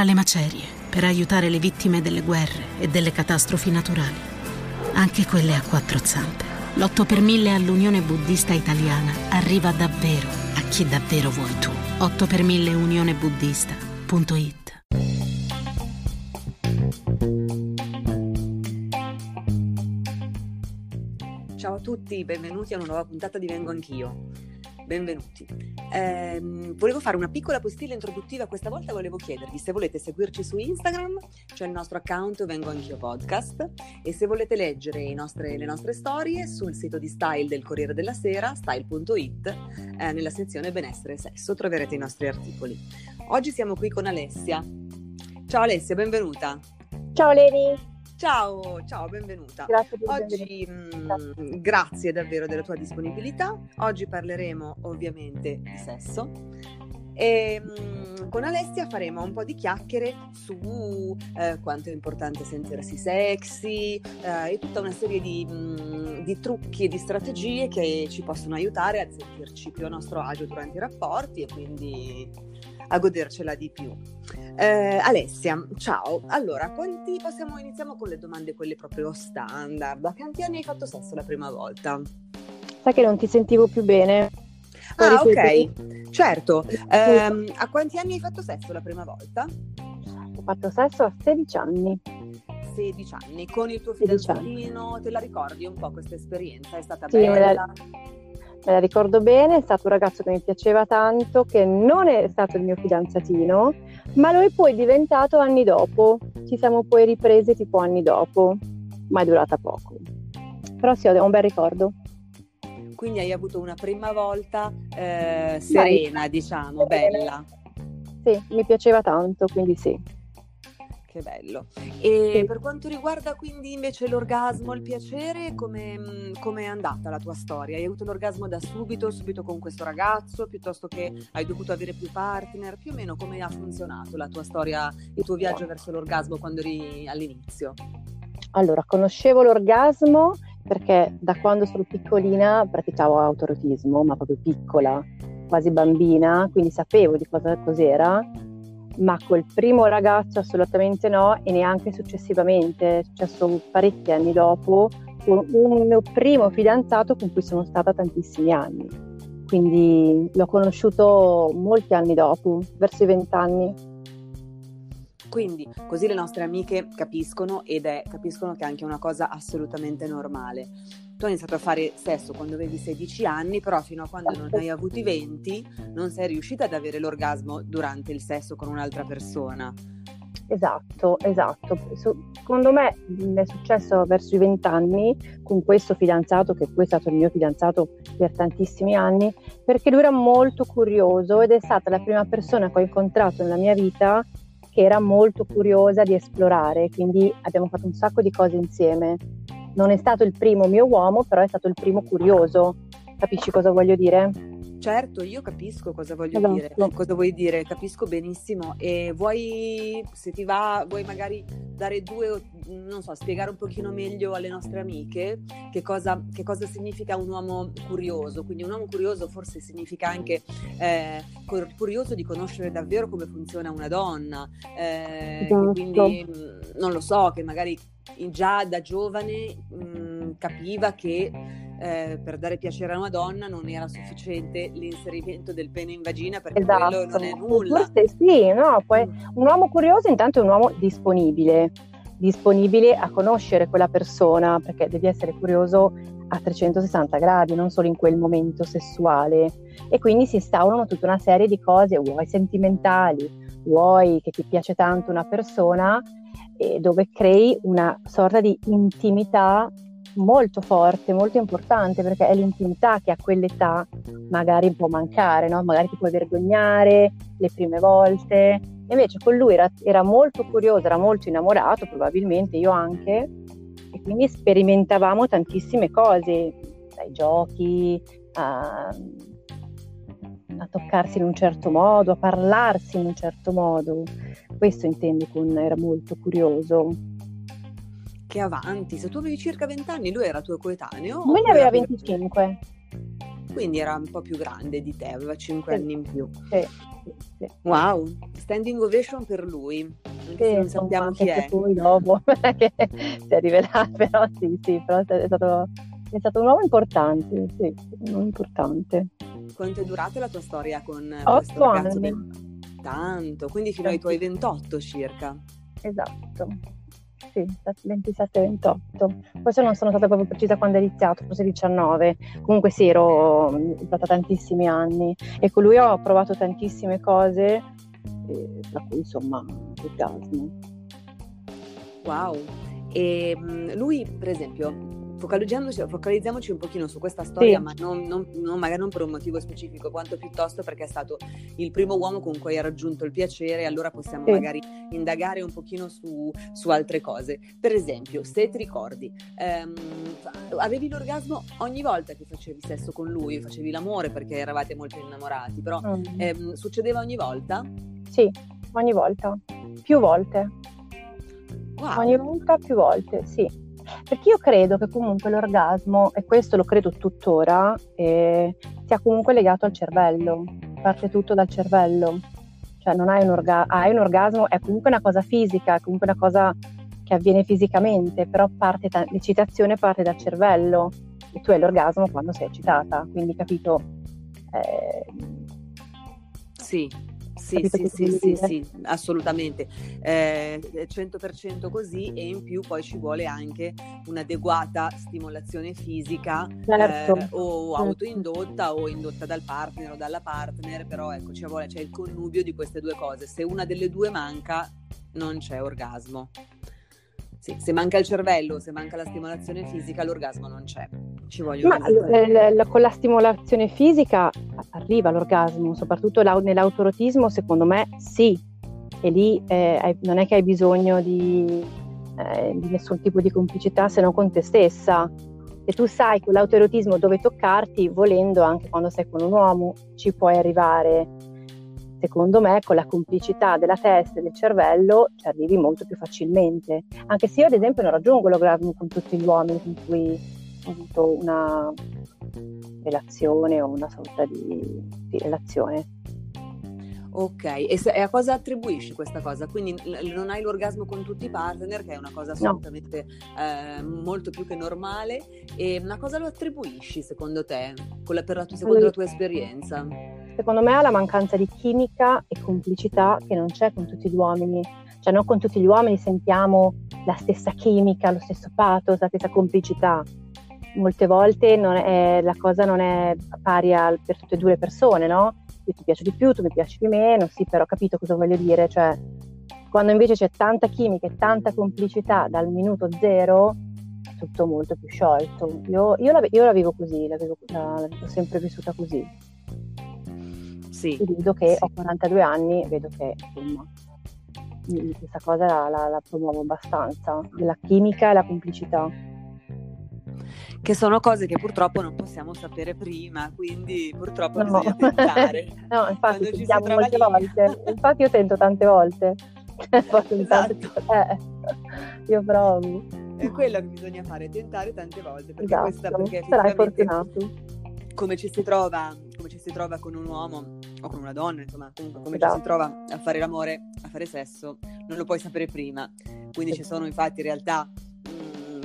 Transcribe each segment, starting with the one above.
tra le macerie per aiutare le vittime delle guerre e delle catastrofi naturali, anche quelle a quattro zampe. L'8 per 1000 all'Unione Buddista Italiana arriva davvero a chi davvero vuoi tu. 8 per 1000 unionebuddista.it Ciao a tutti, benvenuti a una nuova puntata di Vengo Anch'io benvenuti. Eh, volevo fare una piccola postilla introduttiva, questa volta volevo chiedervi se volete seguirci su Instagram, c'è il nostro account Vengo Anch'io Podcast e se volete leggere nostre, le nostre storie sul sito di Style del Corriere della Sera, style.it, eh, nella sezione Benessere e Sesso troverete i nostri articoli. Oggi siamo qui con Alessia. Ciao Alessia, benvenuta. Ciao Leni. Ciao, ciao, benvenuta. Grazie Oggi, mh, mm, grazie davvero della tua disponibilità. Oggi parleremo ovviamente di sesso e mh, mm, con Alessia faremo un po' di chiacchiere su eh, quanto è importante sentirsi sexy eh, e tutta una serie di, mm, di, trucchi e di strategie che ci possono aiutare a sentirci più a nostro agio durante i rapporti e quindi a godercela di più. Eh, Alessia, ciao. Allora, quanti possiamo iniziamo con le domande quelle proprio standard. A quanti anni hai fatto sesso la prima volta? Sai che non ti sentivo più bene. Ah, ok. Certo. Eh, a quanti anni hai fatto sesso la prima volta? Ho fatto sesso a 16 anni. 16 anni, con il tuo fidanzatino, te la ricordi un po' questa esperienza? È stata sì, bella? La me la ricordo bene, è stato un ragazzo che mi piaceva tanto, che non è stato il mio fidanzatino, ma lo è poi diventato anni dopo. Ci siamo poi ripresi tipo anni dopo, ma è durata poco. Però sì, ho un bel ricordo. Quindi hai avuto una prima volta eh, serena, Dai. diciamo, bella. Sì, mi piaceva tanto, quindi sì. Che bello. E sì. per quanto riguarda quindi invece l'orgasmo, il piacere, come è andata la tua storia? Hai avuto l'orgasmo da subito, subito con questo ragazzo, piuttosto che hai dovuto avere più partner? Più o meno come ha funzionato la tua storia, il tuo viaggio verso l'orgasmo quando eri all'inizio? Allora, conoscevo l'orgasmo perché da quando sono piccolina praticavo autorotismo, ma proprio piccola, quasi bambina, quindi sapevo di cosa cos'era ma col primo ragazzo assolutamente no e neanche successivamente, è successo parecchi anni dopo, con un mio primo fidanzato con cui sono stata tantissimi anni. Quindi l'ho conosciuto molti anni dopo, verso i vent'anni. Quindi così le nostre amiche capiscono ed è, capiscono che è anche una cosa assolutamente normale tu hai iniziato a fare sesso quando avevi 16 anni, però fino a quando non hai avuto i 20 non sei riuscita ad avere l'orgasmo durante il sesso con un'altra persona. Esatto, esatto. Secondo me è successo verso i 20 anni con questo fidanzato, che poi è stato il mio fidanzato per tantissimi anni, perché lui era molto curioso ed è stata la prima persona che ho incontrato nella mia vita che era molto curiosa di esplorare, quindi abbiamo fatto un sacco di cose insieme non è stato il primo mio uomo, però è stato il primo curioso. Capisci cosa voglio dire? Certo, io capisco cosa voglio esatto. dire, cosa vuoi dire, capisco benissimo. E vuoi, se ti va, vuoi magari dare due, non so, spiegare un pochino meglio alle nostre amiche che cosa, che cosa significa un uomo curioso? Quindi un uomo curioso forse significa anche eh, curioso di conoscere davvero come funziona una donna. Eh, esatto. Quindi non lo so, che magari già da giovane mh, capiva che eh, per dare piacere a una donna non era sufficiente l'inserimento del pene in vagina perché esatto. quello non è nulla. Forse sì, no? Poi, mm. un uomo curioso intanto è un uomo disponibile, disponibile a conoscere quella persona perché devi essere curioso a 360 gradi, non solo in quel momento sessuale. E quindi si instaurano tutta una serie di cose, vuoi sentimentali, vuoi che ti piace tanto una persona, dove crei una sorta di intimità molto forte, molto importante, perché è l'intimità che a quell'età magari può mancare, no? magari ti puoi vergognare le prime volte. Invece con lui era, era molto curioso, era molto innamorato, probabilmente io anche, e quindi sperimentavamo tantissime cose, dai giochi a, a toccarsi in un certo modo, a parlarsi in un certo modo. Questo intendo con era molto curioso. Che avanti, se tu avevi circa 20 anni, lui era tuo coetaneo? Lui ne aveva 25. Quindi era un po' più grande di te, aveva 5 sì. anni in più. Sì. sì. Wow, standing ovation per lui. Anche sì, non sappiamo chi è. Poi dopo, che si è rivelato, però sì, sì, però è stato, è stato un uomo importante, sì, un uomo importante. Quanto è durata la tua storia con questo ragazzo? Anni. Tanto, quindi fino ai tuoi 28 circa. Esatto sì, 27-28. Forse non sono stata proprio precisa quando è iniziato, forse 19. Comunque sì, ero stata tantissimi anni e con lui ho provato tantissime cose, eh, tra cui insomma l'orgasmo. Wow. E lui, per esempio, focalizziamoci, focalizziamoci un pochino su questa storia, sì. ma non, non, non, magari non per un motivo specifico, quanto piuttosto perché è stato il primo uomo con cui hai raggiunto il piacere, allora possiamo sì. magari indagare un pochino su, su, altre cose. Per esempio, se ti ricordi, ehm, avevi l'orgasmo ogni volta che facevi sesso con lui, facevi l'amore perché eravate molto innamorati, però mm. ehm, succedeva ogni volta? Sì, ogni volta, più volte. Wow. Ogni volta più volte, sì. Perché io credo che comunque l'orgasmo, e questo lo credo tuttora, eh, sia comunque legato al cervello, parte tutto dal cervello. Cioè non hai un, orga- hai un orgasmo, è comunque una cosa fisica, è comunque una cosa che avviene fisicamente, però parte ta- l'eccitazione parte dal cervello e tu hai l'orgasmo quando sei eccitata, quindi capito? Eh, sì, sì, sì, sì, sì, sì, assolutamente. Eh, 100% così e in più poi ci vuole anche un'adeguata stimolazione fisica certo. eh, o certo. autoindotta o indotta dal partner o dalla partner, però ecco, ci vuole, c'è il connubio di queste due cose. Se una delle due manca, non c'è orgasmo. Sì, se manca il cervello, se manca la stimolazione fisica, l'orgasmo non c'è. Ci voglio Ma l- l- con la stimolazione fisica arriva l'orgasmo, soprattutto nell'autorotismo, secondo me sì. E lì eh, non è che hai bisogno di, eh, di nessun tipo di complicità se non con te stessa. E tu sai con l'autoerotismo dove toccarti, volendo anche quando sei con un uomo, ci puoi arrivare secondo me con la complicità della testa e del cervello ci arrivi molto più facilmente. Anche se io ad esempio non raggiungo l'orgasmo con tutti gli uomini con cui avuto una relazione o una sorta di, di relazione. Ok, e, se, e, a cosa attribuisci questa cosa? Quindi l- non hai l'orgasmo con tutti i partner, che è una cosa assolutamente no. eh, molto più che normale, e una cosa lo attribuisci secondo te, la, per la tua, secondo la tua esperienza? Secondo me alla mancanza di chimica e complicità che non c'è con tutti gli uomini. Cioè non con tutti gli uomini sentiamo la stessa chimica, lo stesso pathos, la stessa complicità. Molte volte è, la cosa non è pari al, per tutte e due le persone, no? Io ti piace di più, tu mi piaci di meno, sì, però ho capito cosa voglio dire. Cioè, quando invece c'è tanta chimica e tanta complicità dal minuto zero, è tutto molto più sciolto. Io, io, la, io la, vivo così, la, vivo, la, l'ho sempre vissuta così. Sì. E vedo che sì. ho 42 anni, vedo che insomma questa cosa la, la, la promuovo abbastanza, la chimica e la complicità che sono cose che purtroppo non possiamo sapere prima, quindi purtroppo no. bisogna tentare. no, infatti sentiamo molte lì. volte, infatti io tento tante volte. esatto. eh, io provo. È quello che bisogna fare, tentare tante volte, perché esatto. questa perché Sarai fortunato. Come ci si trova come ci si trova con un uomo o con una donna, insomma, comunque come esatto. ci si trova a fare l'amore, a fare sesso, non lo puoi sapere prima. Quindi ci sono infatti realtà mh,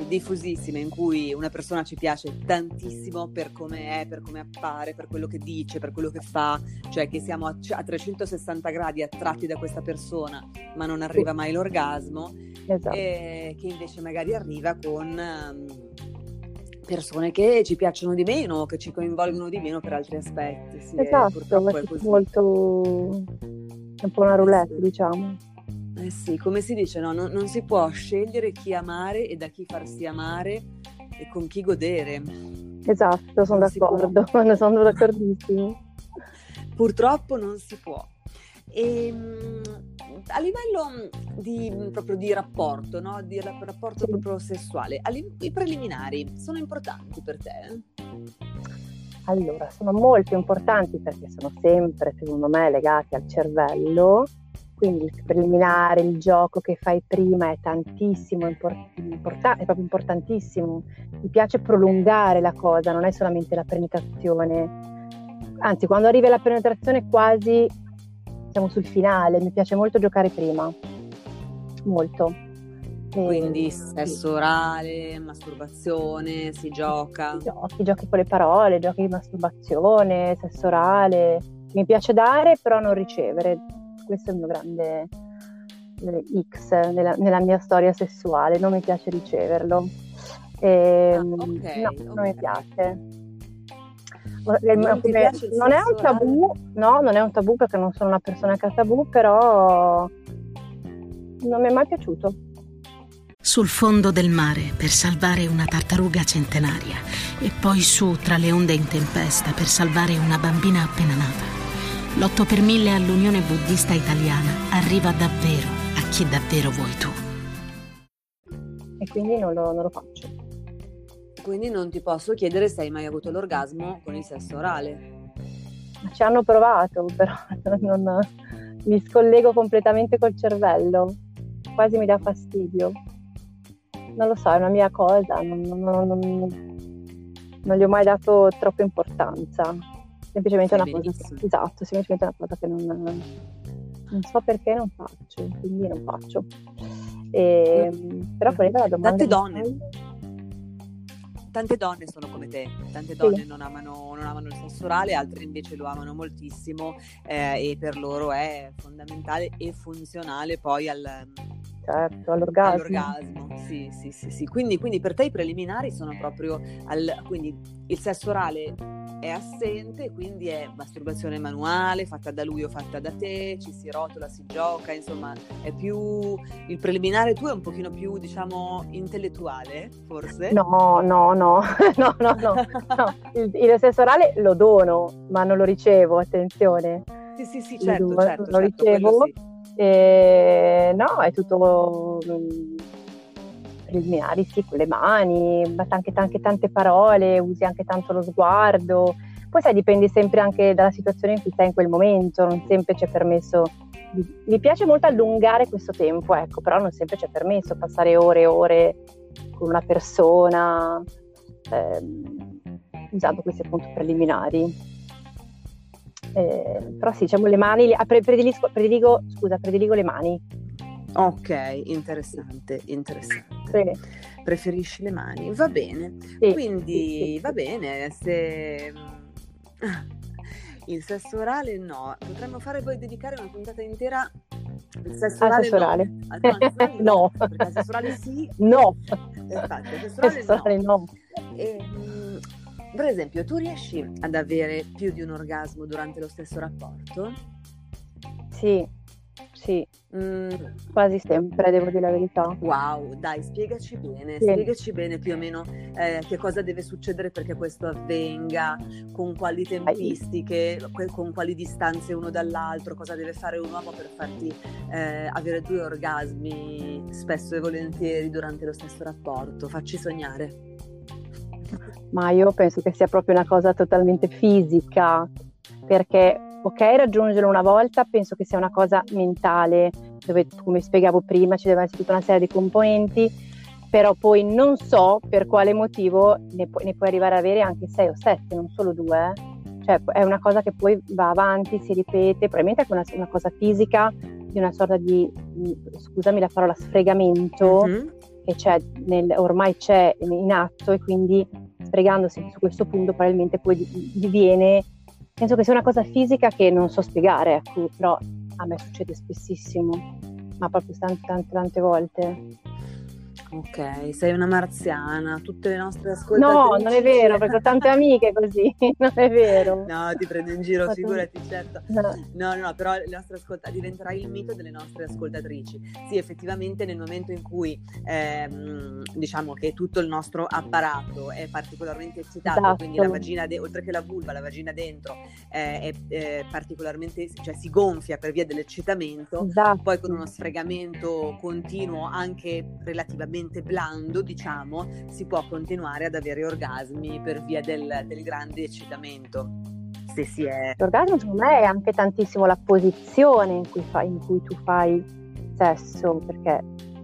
diffusissime in cui una persona ci piace tantissimo per come è, per come appare, per quello che dice, per quello che fa, cioè che siamo a, a 360 gradi attratti da questa persona, ma non arriva mai l'orgasmo, esatto. e che invece magari arriva con... Um, persone che ci piacciono di meno, che ci coinvolgono di meno per altri aspetti. Sì, esatto, è, è molto è un po' una roulette, diciamo. Eh sì, come si dice, no? non, non, si può scegliere chi amare e da chi farsi amare e con chi godere. Esatto, sono non d'accordo, sono d'accordissimo. Purtroppo non si può. E, ehm, a livello di, proprio di rapporto, no? di rapporto proprio sessuale, i preliminari sono importanti per te? Allora, sono molto importanti perché sono sempre, secondo me, legati al cervello, quindi il preliminare, il gioco che fai prima è tantissimo, import- import- è proprio importantissimo. Mi piace prolungare la cosa, non è solamente la penetrazione. Anzi, quando arrivi alla penetrazione quasi siamo sul finale, mi piace molto giocare prima, molto. Quindi sesso orale, masturbazione, si gioca. Giochi, giochi con le parole, giochi di masturbazione, sesso orale. Mi piace dare, però non ricevere. Questo è il mio grande eh, X nella, nella mia storia sessuale, non mi piace riceverlo. E, ah, okay, no, okay. non mi piace. Non, non è un tabù, no, non è un tabù perché non sono una persona che ha tabù, però non mi è mai piaciuto. Sul fondo del mare per salvare una tartaruga centenaria e poi su tra le onde in tempesta per salvare una bambina appena nata. L'8 per 1000 all'Unione Buddista Italiana arriva davvero a chi davvero vuoi tu. E quindi non lo, non lo faccio. Quindi non ti posso chiedere se hai mai avuto l'orgasmo con il sesso orale. Ci hanno provato, però non, mi scollego completamente col cervello. Quasi mi dà fastidio. Non lo so, è una mia cosa, non, non, non, non gli ho mai dato troppa importanza. Semplicemente una cosa che, esatto, semplicemente una cosa che non, non so perché non faccio, quindi non faccio. E, però quella la domanda. Tante donne. fai. Tante donne sono come te, tante donne non, amano, non amano il sesso orale, altre invece lo amano moltissimo eh, e per loro è fondamentale e funzionale poi al, Certo, all'orgasmo. all'orgasmo. Sì, sì, sì, sì. Quindi, quindi per te i preliminari sono proprio al, quindi il sesso orale è assente, quindi è masturbazione manuale, fatta da lui o fatta da te, ci si rotola, si gioca, insomma, è più il preliminare tu è un pochino più, diciamo, intellettuale, forse? No, no, no, no, no, no. no. Il, il sesso orale lo dono, ma non lo ricevo, attenzione. Sì, sì, sì, certo, do- certo, lo certo, ricevo. quello sì. E, no, è tutto mm, preliminari, sì, con le mani, ma anche, anche tante parole, usi anche tanto lo sguardo. Poi sai, dipende sempre anche dalla situazione in cui stai in quel momento, non sempre c'è permesso. di- Mi piace molto allungare questo tempo, ecco, però non sempre c'è permesso passare ore e ore con una persona ehm, usando questi appunto preliminari. Eh, però sì, diciamo le mani, ah, pre- predilisco, prediligo, scusa, prediligo le mani. Ok, interessante, interessante. Sì, Preferisci le mani? Va bene. sì, Quindi sì, va bene, se il sesso orale no, potremmo fare poi dedicare una puntata intera al sesso Al orale. no. Al- no, al sesso orale No. perché al sesso orale sì, No, infatti, al sesso orale orale no. E, mm, per esempio, tu riesci ad avere più di un orgasmo durante lo stesso rapporto? Sì, sì, Mm, quasi sempre, devo dire la verità. Wow, dai, spiegaci bene, Sì. spiegaci bene più o meno eh, che cosa deve succedere perché questo avvenga, con quali tempistiche, con quali distanze uno dall'altro, cosa deve fare un uomo per farti eh, avere due orgasmi spesso e volentieri durante lo stesso rapporto. Facci sognare. Ma io penso che sia proprio una cosa totalmente fisica, perché ok raggiungerlo una volta, penso che sia una cosa mentale, dove come spiegavo prima ci deve essere tutta una serie di componenti, però poi non so per quale motivo ne, pu- ne puoi arrivare ad avere anche 6 o 7, non solo 2. Cioè è una cosa che poi va avanti, si ripete, probabilmente è una, una cosa fisica, di una sorta di, scusami la parola, sfregamento Mhm. che c'è nel- ormai c'è in atto e quindi sfregandosi su questo punto probabilmente poi di- diviene, penso che sia una cosa fisica che non so spiegare, ecco, però a me succede spessissimo, ma proprio tante tante, tante volte. Ok, sei una marziana, tutte le nostre No, ascoltatrici. non è vero, perché ho tante amiche così, non è vero. No, ti prendo in giro, figurati, certo. No. No, no, no, però le nostre ascolta- diventerà il mito delle nostre ascoltatrici. Sì, effettivamente nel momento in cui ehm, diciamo che tutto il nostro apparato è particolarmente eccitato, Esatto. quindi la vagina, de- oltre che la vulva, la vagina dentro eh, è, è particolarmente, cioè si gonfia per via dell'eccitamento, Esatto. poi con uno sfregamento continuo anche relativamente blando, diciamo, si può continuare ad avere orgasmi per via del, del grande eccitamento. Se si è L'orgasmo secondo me è anche tantissimo la posizione in cui, fai- in cui tu fai sesso, perché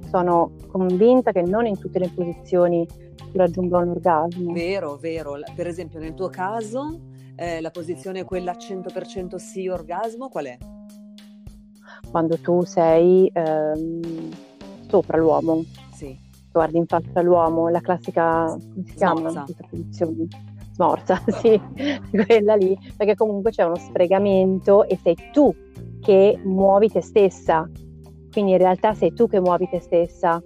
sono convinta che non in tutte le posizioni tu raggiunga un orgasmo. Vero, vero. Per esempio, nel tuo caso, eh, la posizione quella 100% sì orgasmo, qual è? quando tu sei ehm, sopra l'uomo. Guardi in faccia l'uomo, la classica, come si chiama? Smorza, sì, quella lì, perché comunque c'è uno sfregamento e sei tu che muovi te stessa, quindi in realtà sei tu che muovi te stessa,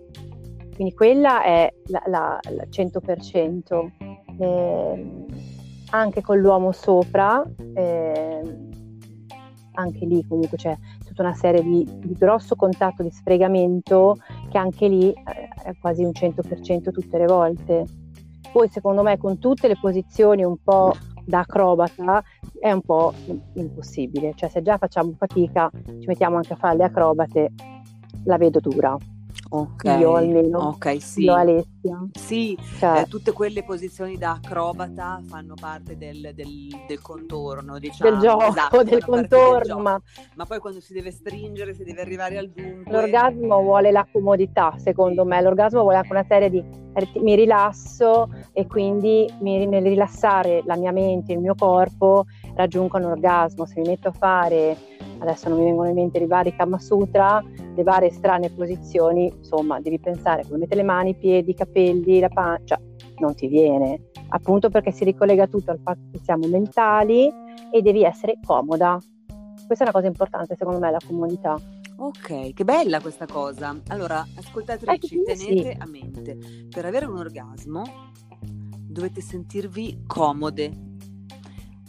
quindi quella è la, la, la 100%. Eh, anche con l'uomo sopra, eh, anche lì comunque c'è tutta una serie di, di grosso contatto, di sfregamento che anche lì eh, è quasi un 100% tutte le volte. Poi secondo me con tutte le posizioni un po' da acrobata è un po' impossibile, cioè se già facciamo fatica ci mettiamo anche a fare le acrobate, la vedo dura. Ok, Io almeno. ok, sì. Io Alessia. Sì, Cioè, eh, tutte quelle posizioni da acrobata fanno parte del, del- del contorno, diciamo. del gioco, Esatto, del contorno, gioco. ma Ma poi quando si deve stringere, si deve arrivare al dunque. l'orgasmo vuole la comodità, secondo me. L'orgasmo vuole anche una serie di mi rilasso e quindi mi- nel rilassare la mia mente, il mio corpo, raggiungo un orgasmo. Se mi metto a fare, adesso non mi vengono in mente i vari Kama Sutra, le varie strane posizioni, insomma, devi pensare come mettere le mani, i piedi, i capelli, la pancia, non ti viene. Appunto perché si ricollega tutto al fatto che siamo mentali e devi essere comoda. Questa è una cosa importante, secondo me, la comodità. Ok, che bella questa cosa. Allora, ascoltatrici, Eh, sì. tenete a mente, per avere un orgasmo dovete sentirvi comode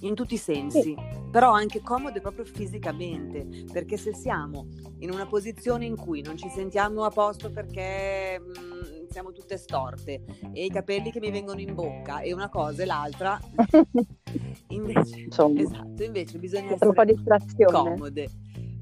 in tutti i sensi, però anche comode proprio fisicamente, perché se siamo in una posizione in cui non ci sentiamo a posto perché mm, siamo tutte storte e i capelli che mi vengono in bocca e una cosa e l'altra, invece, esatto, invece bisogna per un po' essere comode.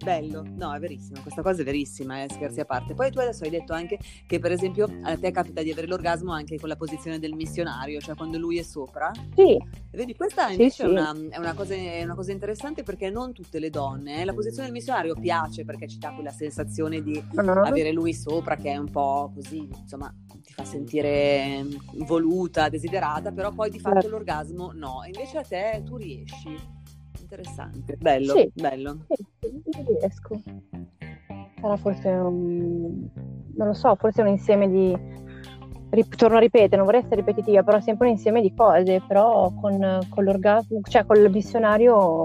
Bello, no, è verissimo, questa cosa è verissima, eh, scherzi a parte. Poi tu adesso hai detto anche che, per esempio, a te capita di avere l'orgasmo anche con la posizione del missionario, cioè quando lui è sopra. Sì, vedi, questa Sì, invece È, sì. una, è, una cosa, è una cosa interessante perché non tutte le donne, eh, la posizione del missionario piace perché ci dà quella sensazione di Ah, avere lui sopra che è un po' così, insomma, ti fa sentire mm, voluta, desiderata, però poi di fatto Certo. l'orgasmo no. E invece a te tu riesci. Interessante, bello, Sì. bello. sì, riesco. Sarà forse un... non lo so, forse un insieme di... Torno a ripetere, non vorrei essere ripetitiva, però sempre un insieme di cose, però con, con l'orgasmo, cioè con il missionario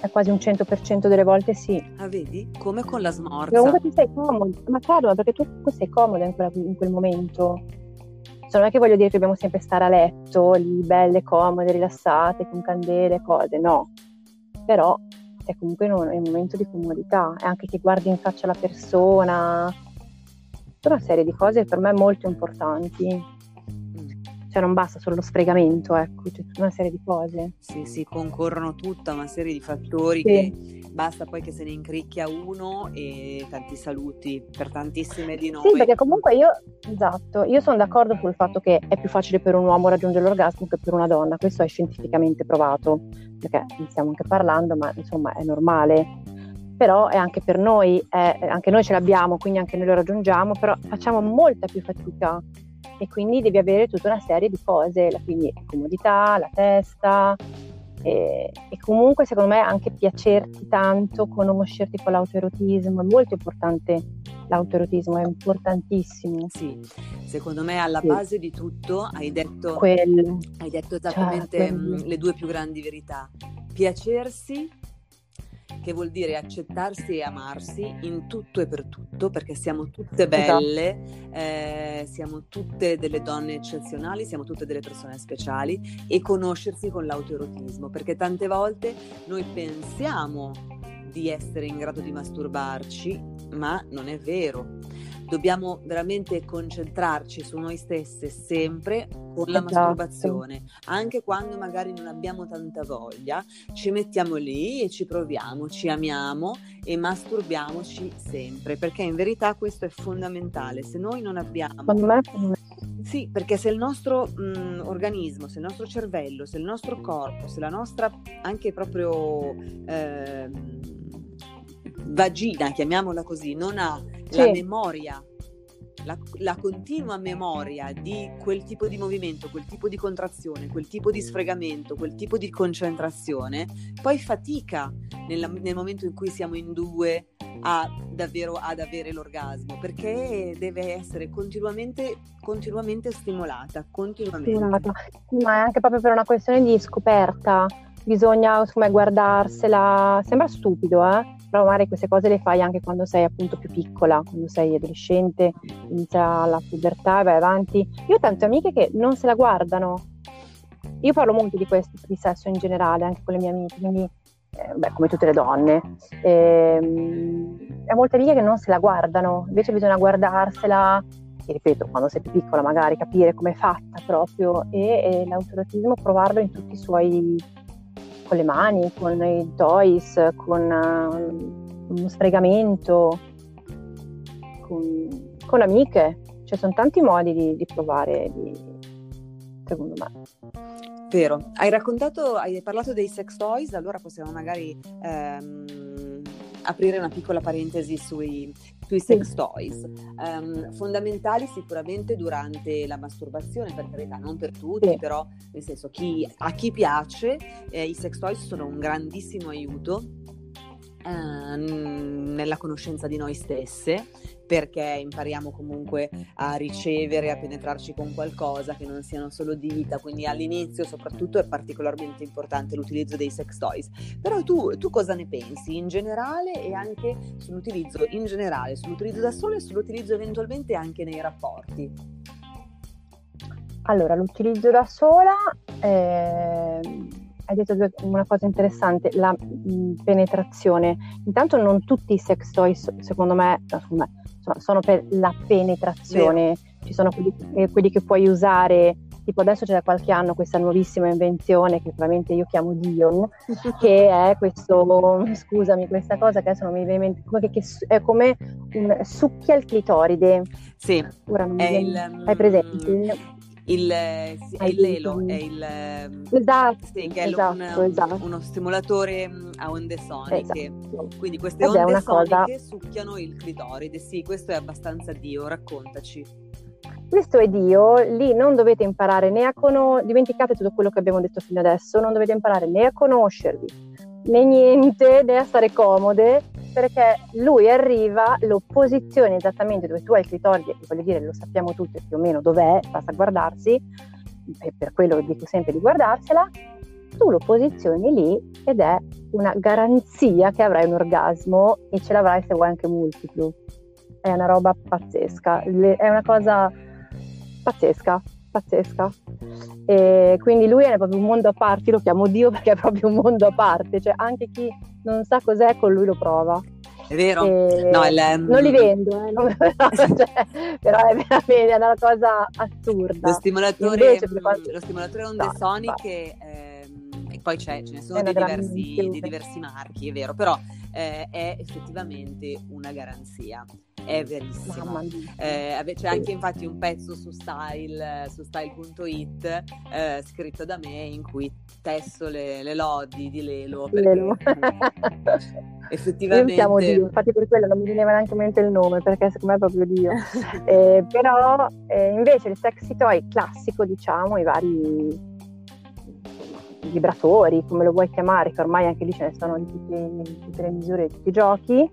è quasi un 100% delle volte sì. Ah, vedi? Come con la smorza. comunque ti sei comodo, ma claro, perché tu sei comoda in, quella- in quel momento. Cioè, non è che voglio dire che dobbiamo sempre stare a letto, lì belle, comode, rilassate, con candele, cose, no. Però è comunque un, in un momento di comodità, è anche che guardi in faccia la persona, tutta una serie di cose per me molto importanti. Cioè non basta solo lo sfregamento, ecco, c'è tutta una serie di cose. Sì, sì, concorrono tutta una serie di fattori Sì. che basta poi che se ne incricchia uno e tanti saluti per tantissime di noi. Sì, perché comunque io, esatto, io sono d'accordo sul fatto che è più facile per un uomo raggiungere l'orgasmo che per una donna, questo è scientificamente provato, perché ne stiamo anche parlando, ma insomma è normale. Però è anche per noi, è- anche noi ce l'abbiamo, quindi anche noi lo raggiungiamo, però facciamo molta più fatica e quindi devi avere tutta una serie di cose, la- quindi comodità, la testa e, e comunque secondo me anche piacerti tanto, conoscerti con l'autoerotismo, è molto importante l'autoerotismo, è importantissimo Sì, secondo me alla Sì. base di tutto hai detto, quello. hai detto esattamente Cioè, mm, quello. le due più grandi verità. Piacersi, che vuol dire accettarsi e amarsi in tutto e per tutto, perché siamo tutte Esatto. belle, eh, siamo tutte delle donne eccezionali, siamo tutte delle persone speciali e conoscersi con l'autoerotismo, perché tante volte noi pensiamo di essere in grado di masturbarci, ma non è vero. Dobbiamo veramente concentrarci su noi stesse sempre con la Esatto. masturbazione, anche quando magari non abbiamo tanta voglia, ci mettiamo lì e ci proviamo, ci amiamo e masturbiamoci sempre, perché in verità questo è fondamentale. Se noi non abbiamo sì, perché se il nostro mh, organismo, se il nostro cervello, se il nostro corpo, se la nostra anche proprio ehm, vagina, chiamiamola così, non ha la Sì. memoria la, la, continua memoria di quel tipo di movimento, quel tipo di contrazione, quel tipo di sfregamento, quel tipo di concentrazione, poi fatica nella, nel momento in cui siamo in due a davvero ad avere l'orgasmo perché deve essere continuamente, continuamente stimolata, continuamente. Stimolata. Ma è anche proprio per una questione di scoperta, bisogna insomma, guardarsela, sembra stupido eh? Però magari queste cose le fai anche quando sei appunto più piccola, quando sei adolescente, inizia la pubertà e vai avanti. Io ho tante amiche che non se la guardano. Io parlo molto di questo, di sesso in generale, anche con le mie amiche, quindi eh, beh, come tutte le donne. Ehm, ho molte amiche che non se la guardano, invece bisogna guardarsela e ripeto, quando sei più piccola magari capire come è fatta proprio e, e l'autoratismo provarlo in tutti i suoi con le mani, con i toys, con uh, uno sfregamento, con, con amiche. Ci sono tanti modi di, di provare, di, secondo me. Vero, hai raccontato, hai parlato dei sex toys, allora possiamo magari ehm, aprire una piccola parentesi sui, sui sex toys. Um, fondamentali sicuramente durante la masturbazione, per carità, non per tutti, sì. però nel senso chi, a chi piace eh, i sex toys sono un grandissimo aiuto uh, nella conoscenza di noi stesse perché impariamo comunque a ricevere, a penetrarci con qualcosa che non siano solo dita, quindi all'inizio soprattutto è particolarmente importante l'utilizzo dei sex toys. Però tu, tu cosa ne pensi in generale e anche sull'utilizzo in generale, sull'utilizzo da solo e sull'utilizzo eventualmente anche nei rapporti? Allora, l'utilizzo da sola... Eh hai detto una cosa interessante, la mh, penetrazione. Intanto non tutti i sex toys, secondo me, secondo me sono per la penetrazione, Vero. ci sono quelli, eh, quelli, che puoi usare, tipo adesso c'è da qualche anno questa nuovissima invenzione che veramente io chiamo Dion, che è questo, scusami, questa cosa che adesso non mi viene in mente, come che, che è come un succhia il clitoride. Sì, Ora non è il, hai presente? Il, il Lelo, è il esatto, sì, che è esatto, una, esatto. uno stimolatore mm, a onde soniche. Esatto. Quindi queste Ed onde soniche cosa... succhiano il clitoride. Sì, questo è abbastanza Dio, raccontaci. Questo è Dio, lì non dovete imparare né a conoscervi, dimenticate tutto quello che abbiamo detto fino adesso, non dovete imparare né a conoscervi, né niente, né a stare comode, perché lui arriva, lo posizioni esattamente dove tu hai il clitoride, voglio dire, lo sappiamo tutti più o meno dov'è, basta guardarsi, e per quello dico sempre di guardarsela, tu lo posizioni lì ed è una garanzia che avrai un orgasmo e ce l'avrai se vuoi anche multiplo. È una roba pazzesca, è una cosa pazzesca, pazzesca. E quindi lui è proprio un mondo a parte, lo chiamo Dio perché è proprio un mondo a parte, cioè anche chi non sa cos'è con lui lo prova. È vero? E no, il. Non li vendo, eh, non, cioè, però è veramente una cosa assurda. Lo stimolatore, Invece, quanto... lo stimolatore onde no, soniche, ehm, e poi c'è, ce ne sono di diversi, di diversi, marchi, è vero, però eh, è effettivamente una garanzia è verissimo. Eh, c'è anche infatti un pezzo su Style, su style.it eh, scritto da me in cui testo le, le lodi di Lelo. Lelo. effettivamente... Io chiamo Dio, infatti per quello non mi veniva neanche in mente il nome perché secondo me è proprio Dio. eh, però eh, invece il sexy toy classico, diciamo, i vari vibratori, come lo vuoi chiamare, che ormai anche lì ce ne sono di tutte, tutte le misure, di tutti i giochi,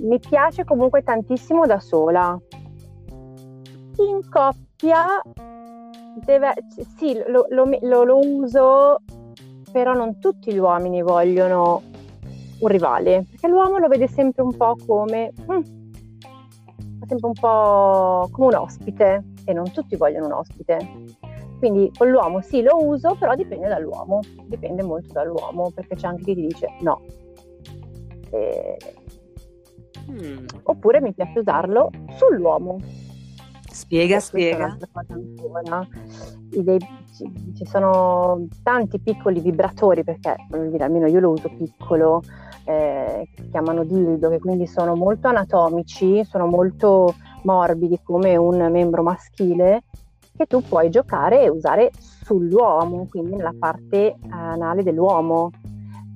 mi piace comunque tantissimo da sola. In coppia deve, sì, lo, lo, lo, lo uso, però non tutti gli uomini vogliono un rivale, perché l'uomo lo vede sempre un po' come mm, sempre un po' come un ospite e non tutti vogliono un ospite. Quindi con l'uomo sì lo uso, però dipende dall'uomo, dipende molto dall'uomo, perché c'è anche chi ti dice no, e... Hmm. Oppure mi piace usarlo sull'uomo. Spiega, e spiega. Dei, ci, ci, sono tanti piccoli vibratori, perché dire, almeno io lo uso piccolo, eh, che si chiamano dildo, che quindi sono molto anatomici, sono molto morbidi come un membro maschile, che tu puoi giocare e usare sull'uomo, quindi nella parte anale dell'uomo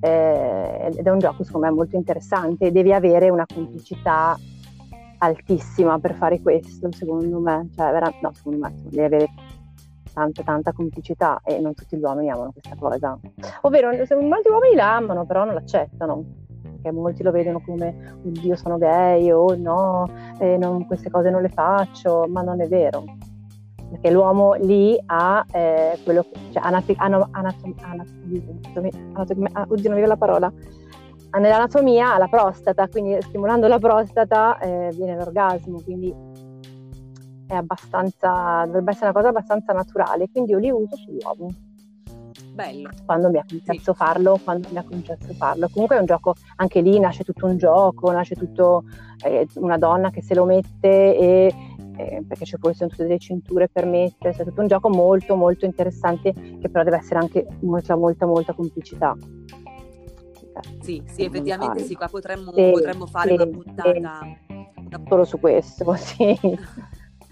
eh, ed è un gioco secondo me molto interessante, devi avere una complicità altissima per fare questo, secondo me. Cioè, vera- no, secondo me, devi avere tanta, tanta complicità e non tutti gli uomini amano questa cosa. Ovvero, molti uomini la amano, però non l'accettano. Perché molti lo vedono come, oddio, sono gay, o no, eh, non, queste cose non le faccio, ma non è vero. Perché l'uomo lì ha eh, quello che, cioè, anatom- anatom- anatom- anatom- oddio, non mi la parola, nell'anatomia la prostata, quindi stimolando la prostata eh, viene l'orgasmo, quindi è abbastanza, dovrebbe essere una cosa abbastanza naturale, quindi io li uso sull'uomo. Bello. Quando mi ha concesso sì. farlo, quando mi ha concesso farlo. Comunque è un gioco, anche lì nasce tutto un gioco, nasce tutto eh, una donna che se lo mette e eh, perché ci sono tutte delle cinture per mettere, è tutto un gioco molto molto interessante che però deve essere anche molta molta molta complicità. Sì, sì, effettivamente sì, qua potremmo, sì, potremmo fare sì, una puntata. Una... Solo su questo, sì.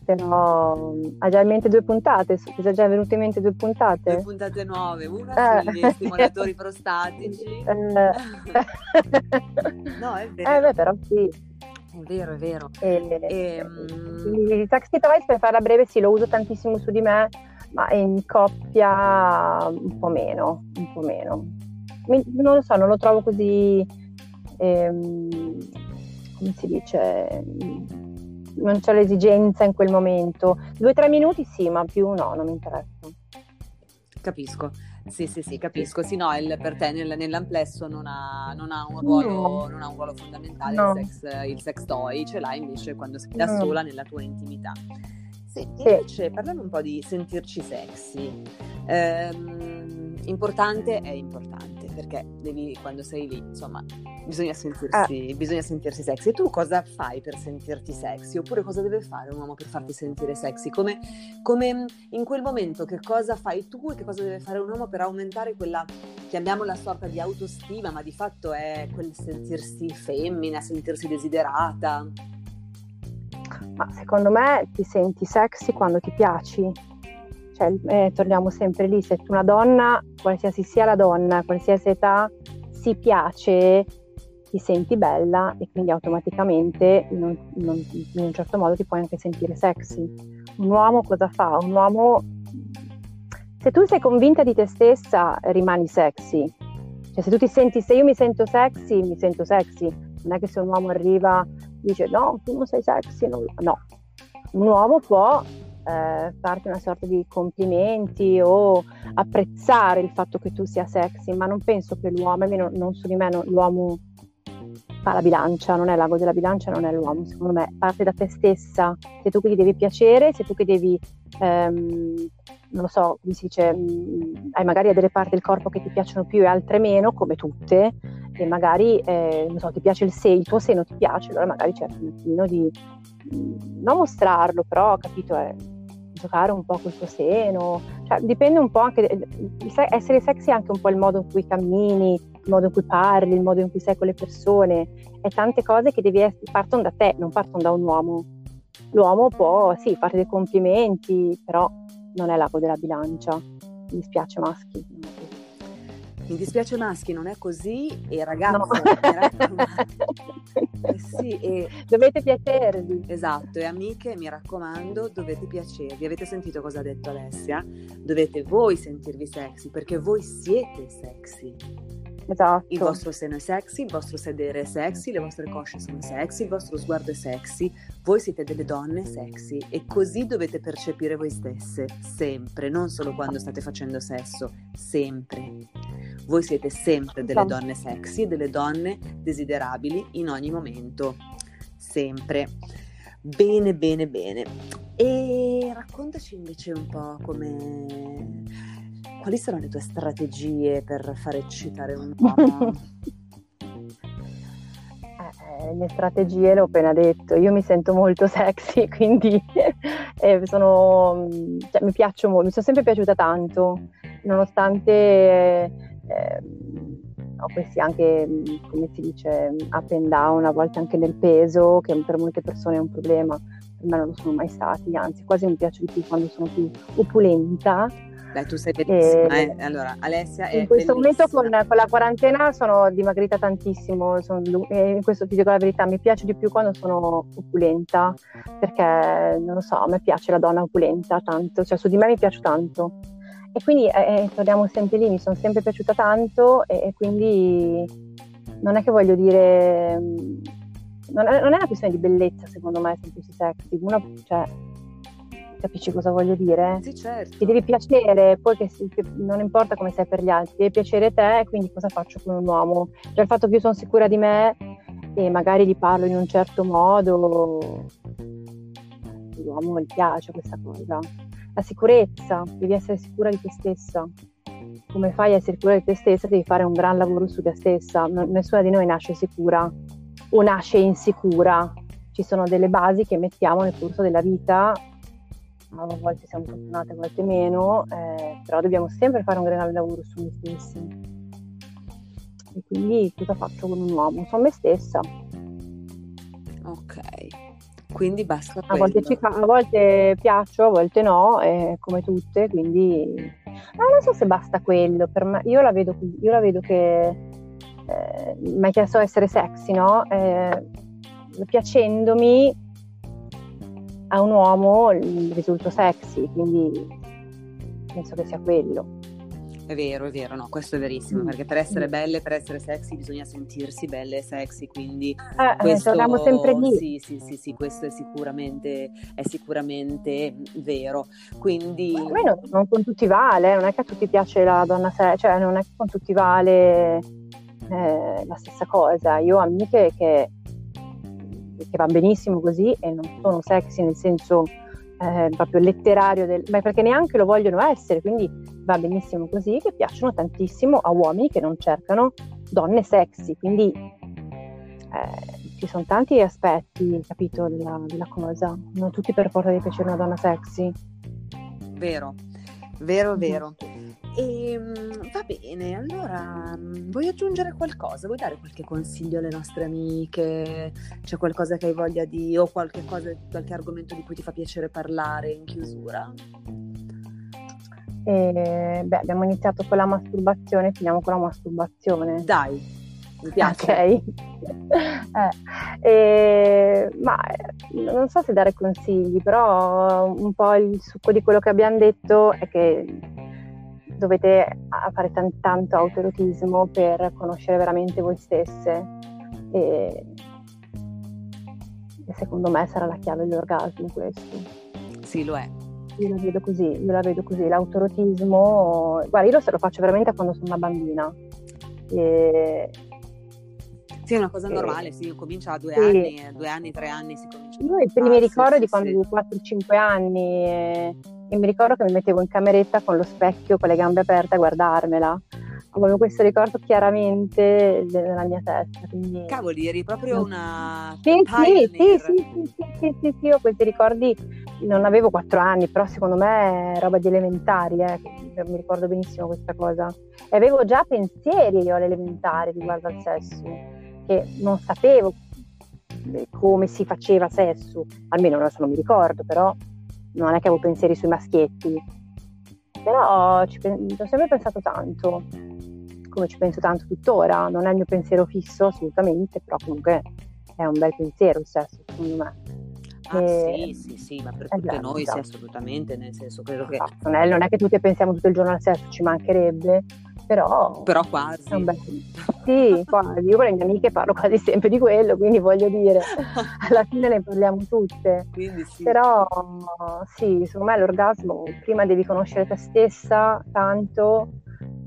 Però ha già in mente due puntate, ti sono già venute in mente due puntate? Due puntate nuove, una eh. sugli stimolatori prostatici. Eh. no, è vero. Eh beh, però sì. È vero, è vero. E, e, um... Il taxi device per farla breve sì, lo uso tantissimo su di me, ma in coppia un po' meno, un po' meno. Mi, non lo so, non lo trovo così, ehm, come si dice, non c'è l'esigenza in quel momento. Due o tre minuti sì, ma più no, non mi interessa. Capisco. Sì, sì, sì, capisco. Sì, no, il, per te nel, nell'amplesso non ha, non ha, un, ruolo, no. non ha un ruolo fondamentale no. il, sex, il, sex, toy, ce l'ha invece quando sei da sola nella tua intimità. Senti, invece parliamo un po' di sentirci sexy. Ehm, importante è importante perché devi, quando sei lì, insomma, bisogna sentirsi, ah. bisogna sentirsi sexy. E tu cosa fai per sentirti sexy? Oppure cosa deve fare un uomo per farti sentire sexy? Come, come in quel momento che cosa fai tu e che cosa deve fare un uomo per aumentare quella, chiamiamola sorta di autostima, ma di fatto è quel sentirsi femmina, sentirsi desiderata? Ma secondo me ti senti sexy quando ti piaci, cioè, eh, torniamo sempre lì, se una donna, qualsiasi sia la donna, qualsiasi età, si piace, ti senti bella e quindi automaticamente in un, in un, certo modo ti puoi anche sentire sexy. Un uomo cosa fa? Un uomo, se tu sei convinta di te stessa, rimani sexy. Cioè, se tu ti senti, se io mi sento sexy, mi sento sexy. Non è che se un uomo arriva dice no, tu non sei sexy, non... no. Un uomo può eh, farti una sorta di complimenti o apprezzare il fatto che tu sia sexy, ma non penso che l'uomo, almeno non su di me, l'uomo fa la bilancia, non è l'ago della bilancia, non è l'uomo, secondo me parte da te stessa, sei tu che gli devi piacere, sei tu che devi, ehm, non lo so, come si dice, mh, mm, hai magari delle parti del corpo che ti piacciono più e altre meno, come tutte, e magari, eh, non so, ti piace il seno, il tuo seno ti piace, allora magari cerchi un attimino di, mh, mm, non mostrarlo, però, capito, è giocare un po' col tuo seno, cioè, dipende un po' anche, essere sexy è anche un po' il modo in cui cammini, il modo in cui parli, il modo in cui sei con le persone, è tante cose che devi essere, partono da te, non partono da un uomo. L'uomo può, sì, fare dei complimenti, però non è l'ago della bilancia, mi dispiace maschi. Mi dispiace maschi, non è così e ragazzi, no. eh sì, e... dovete piacervi. Esatto, e amiche, mi raccomando, dovete piacervi. Avete sentito cosa ha detto Alessia? Dovete voi sentirvi sexy perché voi siete sexy. Esatto. Il vostro seno è sexy, il vostro sedere è sexy, le vostre cosce sono sexy, il vostro sguardo è sexy, voi siete delle donne sexy e così dovete percepire voi stesse, sempre, non solo quando state facendo sesso, sempre. Voi siete sempre delle esatto. donne sexy, delle donne desiderabili in ogni momento, sempre. Bene, bene, bene. E raccontaci invece un po' come... Quali sono le tue strategie per far eccitare un uomo? Eh, le mie strategie l'ho appena detto, io mi sento molto sexy, quindi eh, sono, cioè, mi piaccio molto, mi sono sempre piaciuta tanto, nonostante eh, ho questi anche, come si dice, up and down, a volte anche nel peso, che per molte persone è un problema, per me non lo sono mai stati, anzi quasi mi piace di più quando sono più opulenta, Beh, tu sei bellissima, e... eh? Allora, Alessia In questo bellissima. momento con, con, la quarantena sono dimagrita tantissimo, sono, in questo ti dico la verità, mi piace di più quando sono opulenta, perché, non lo so, a me piace la donna opulenta tanto, cioè su di me mi piace tanto. E quindi eh, eh torniamo sempre lì, mi sono sempre piaciuta tanto e, e quindi non è che voglio dire... Non è, non è, una questione di bellezza, secondo me, sentirsi sexy. Uno, cioè, Capisci cosa voglio dire? Sì, certo. Ti devi piacere, poi che, che non importa come sei per gli altri, ti deve piacere te, quindi cosa faccio con un uomo? Cioè il fatto che io sono sicura di me e magari gli parlo in un certo modo, l'uomo gli piace questa cosa. La sicurezza, devi essere sicura di te stessa. Come fai a essere sicura di te stessa? Devi fare un gran lavoro su te stessa. nessuna di noi nasce sicura o nasce insicura. Ci sono delle basi che mettiamo nel corso della vita a volte siamo fortunate, a volte meno, eh, però dobbiamo sempre fare un grande lavoro su noi stessi. E quindi cosa faccio con un uomo? Sono me stessa. Ok, quindi basta. A volte, ci, a volte, piaccio, a volte no, eh, come tutte, quindi no, non so se basta quello. Per me, io la vedo, io la vedo che eh, mi hai chiesto essere sexy, no? Eh, piacendomi a un uomo risulto sexy, quindi penso che sia quello. È vero, è vero, no, questo è verissimo, mm. perché per essere mm. belle, per essere sexy bisogna sentirsi belle e sexy, quindi eh questo, sempre lì. Sì, sì, sì, sì, questo è sicuramente, è sicuramente vero. Quindi... A me non, non, con tutti vale, non è che a tutti piace la donna sexy, cioè non è che con tutti vale eh, la stessa cosa. Io ho amiche che che va benissimo così e non sono sexy nel senso eh, proprio letterario, del, ma perché neanche lo vogliono essere, quindi va benissimo così, che piacciono tantissimo a uomini che non cercano donne sexy, quindi eh, ci sono tanti aspetti, capito, della, della cosa, non tutti per forza di piacere una donna sexy. Vero, vero, vero. E ehm, va bene, allora mm, vuoi aggiungere qualcosa? Vuoi dare qualche consiglio alle nostre amiche? C'è qualcosa che hai voglia di o qualche, cosa, qualche argomento di cui ti fa piacere parlare in chiusura? Eh, beh, abbiamo iniziato con la masturbazione, finiamo con la masturbazione. Dai, mi piace. Ok. eh, eh, ma non so se dare consigli, però un po' il succo di quello che abbiamo detto è che dovete fare t- tanto autoerotismo per conoscere veramente voi stesse e, e secondo me sarà la chiave dell'orgasmo questo. Sì, lo è. Io la vedo così, io la vedo così, l'autoerotismo, guarda, io lo, lo faccio veramente quando sono una bambina. E, sì, è una cosa normale, sì, comincia a due sì. anni, due anni, tre anni si comincia. Io i primi ricordi di quando avevo 4-5 anni e, e, mi ricordo che mi mettevo in cameretta con lo specchio con le gambe aperte a guardarmela. Avevo questo ricordo chiaramente nella mia testa. Quindi... Cavoli, eri proprio una. Sì, sì, sì, sì, sì, sì, sì, sì, ho questi ricordi. Non avevo 4 anni, però secondo me è roba di elementari, eh. mi ricordo benissimo questa cosa. E avevo già pensieri io all'elementare riguardo al sesso che non sapevo come si faceva sesso, almeno adesso non mi ricordo, però non è che avevo pensieri sui maschietti, però ci, ho sempre pensato tanto, come ci penso tanto tuttora, non è il mio pensiero fisso assolutamente, però comunque è un bel pensiero il sesso secondo me. Ah, e... sì, sì, sì, ma per tutte esatto, noi esatto. sì, assolutamente, nel senso credo che... Esatto, non, è, non è che tutti pensiamo tutto il giorno al sesso, ci mancherebbe, però... Però quasi. Sì, quasi. Io con le mie amiche parlo quasi sempre di quello, quindi voglio dire, alla fine ne parliamo tutte. Sì. Però sì, secondo me l'orgasmo prima devi conoscere te stessa tanto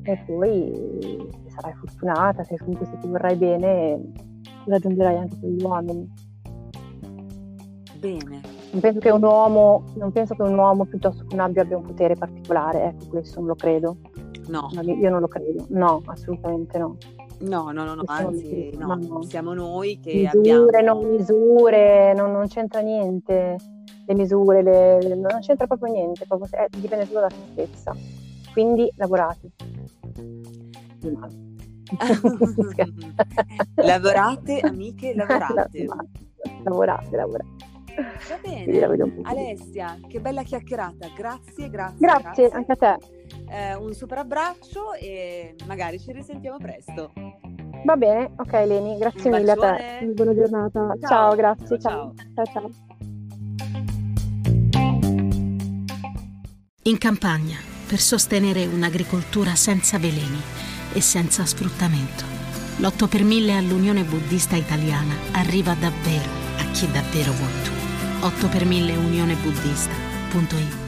e poi sarai fortunata, se comunque se ti vorrai bene, raggiungerai anche quegli uomini. Bene. Non penso che un uomo, non penso che un uomo piuttosto che un abbia abbia un potere particolare, ecco questo non lo credo. No. Io non lo credo, no, assolutamente no. No, no, no, no anzi, no. no. siamo noi che misure, abbiamo... non misure, non, non c'entra niente, le misure, le, le, non c'entra proprio niente, proprio, eh, dipende solo da se stessa. Quindi lavorate. lavorate, amiche, lavorate. lavorate, lavorate. Va bene. Alessia, che bella chiacchierata. Grazie, grazie. Grazie, grazie. anche a te. Eh, un super abbraccio e magari ci risentiamo presto. Va bene, ok Leni, grazie mille a te. Buona giornata. Ciao, ciao grazie. Ciao. ciao. ciao. In campagna, per sostenere un'agricoltura senza veleni e senza sfruttamento, l'8 per 1000 all'Unione Buddista Italiana arriva davvero a chi davvero vuoi tu. 8 per 1000 unionebuddista.it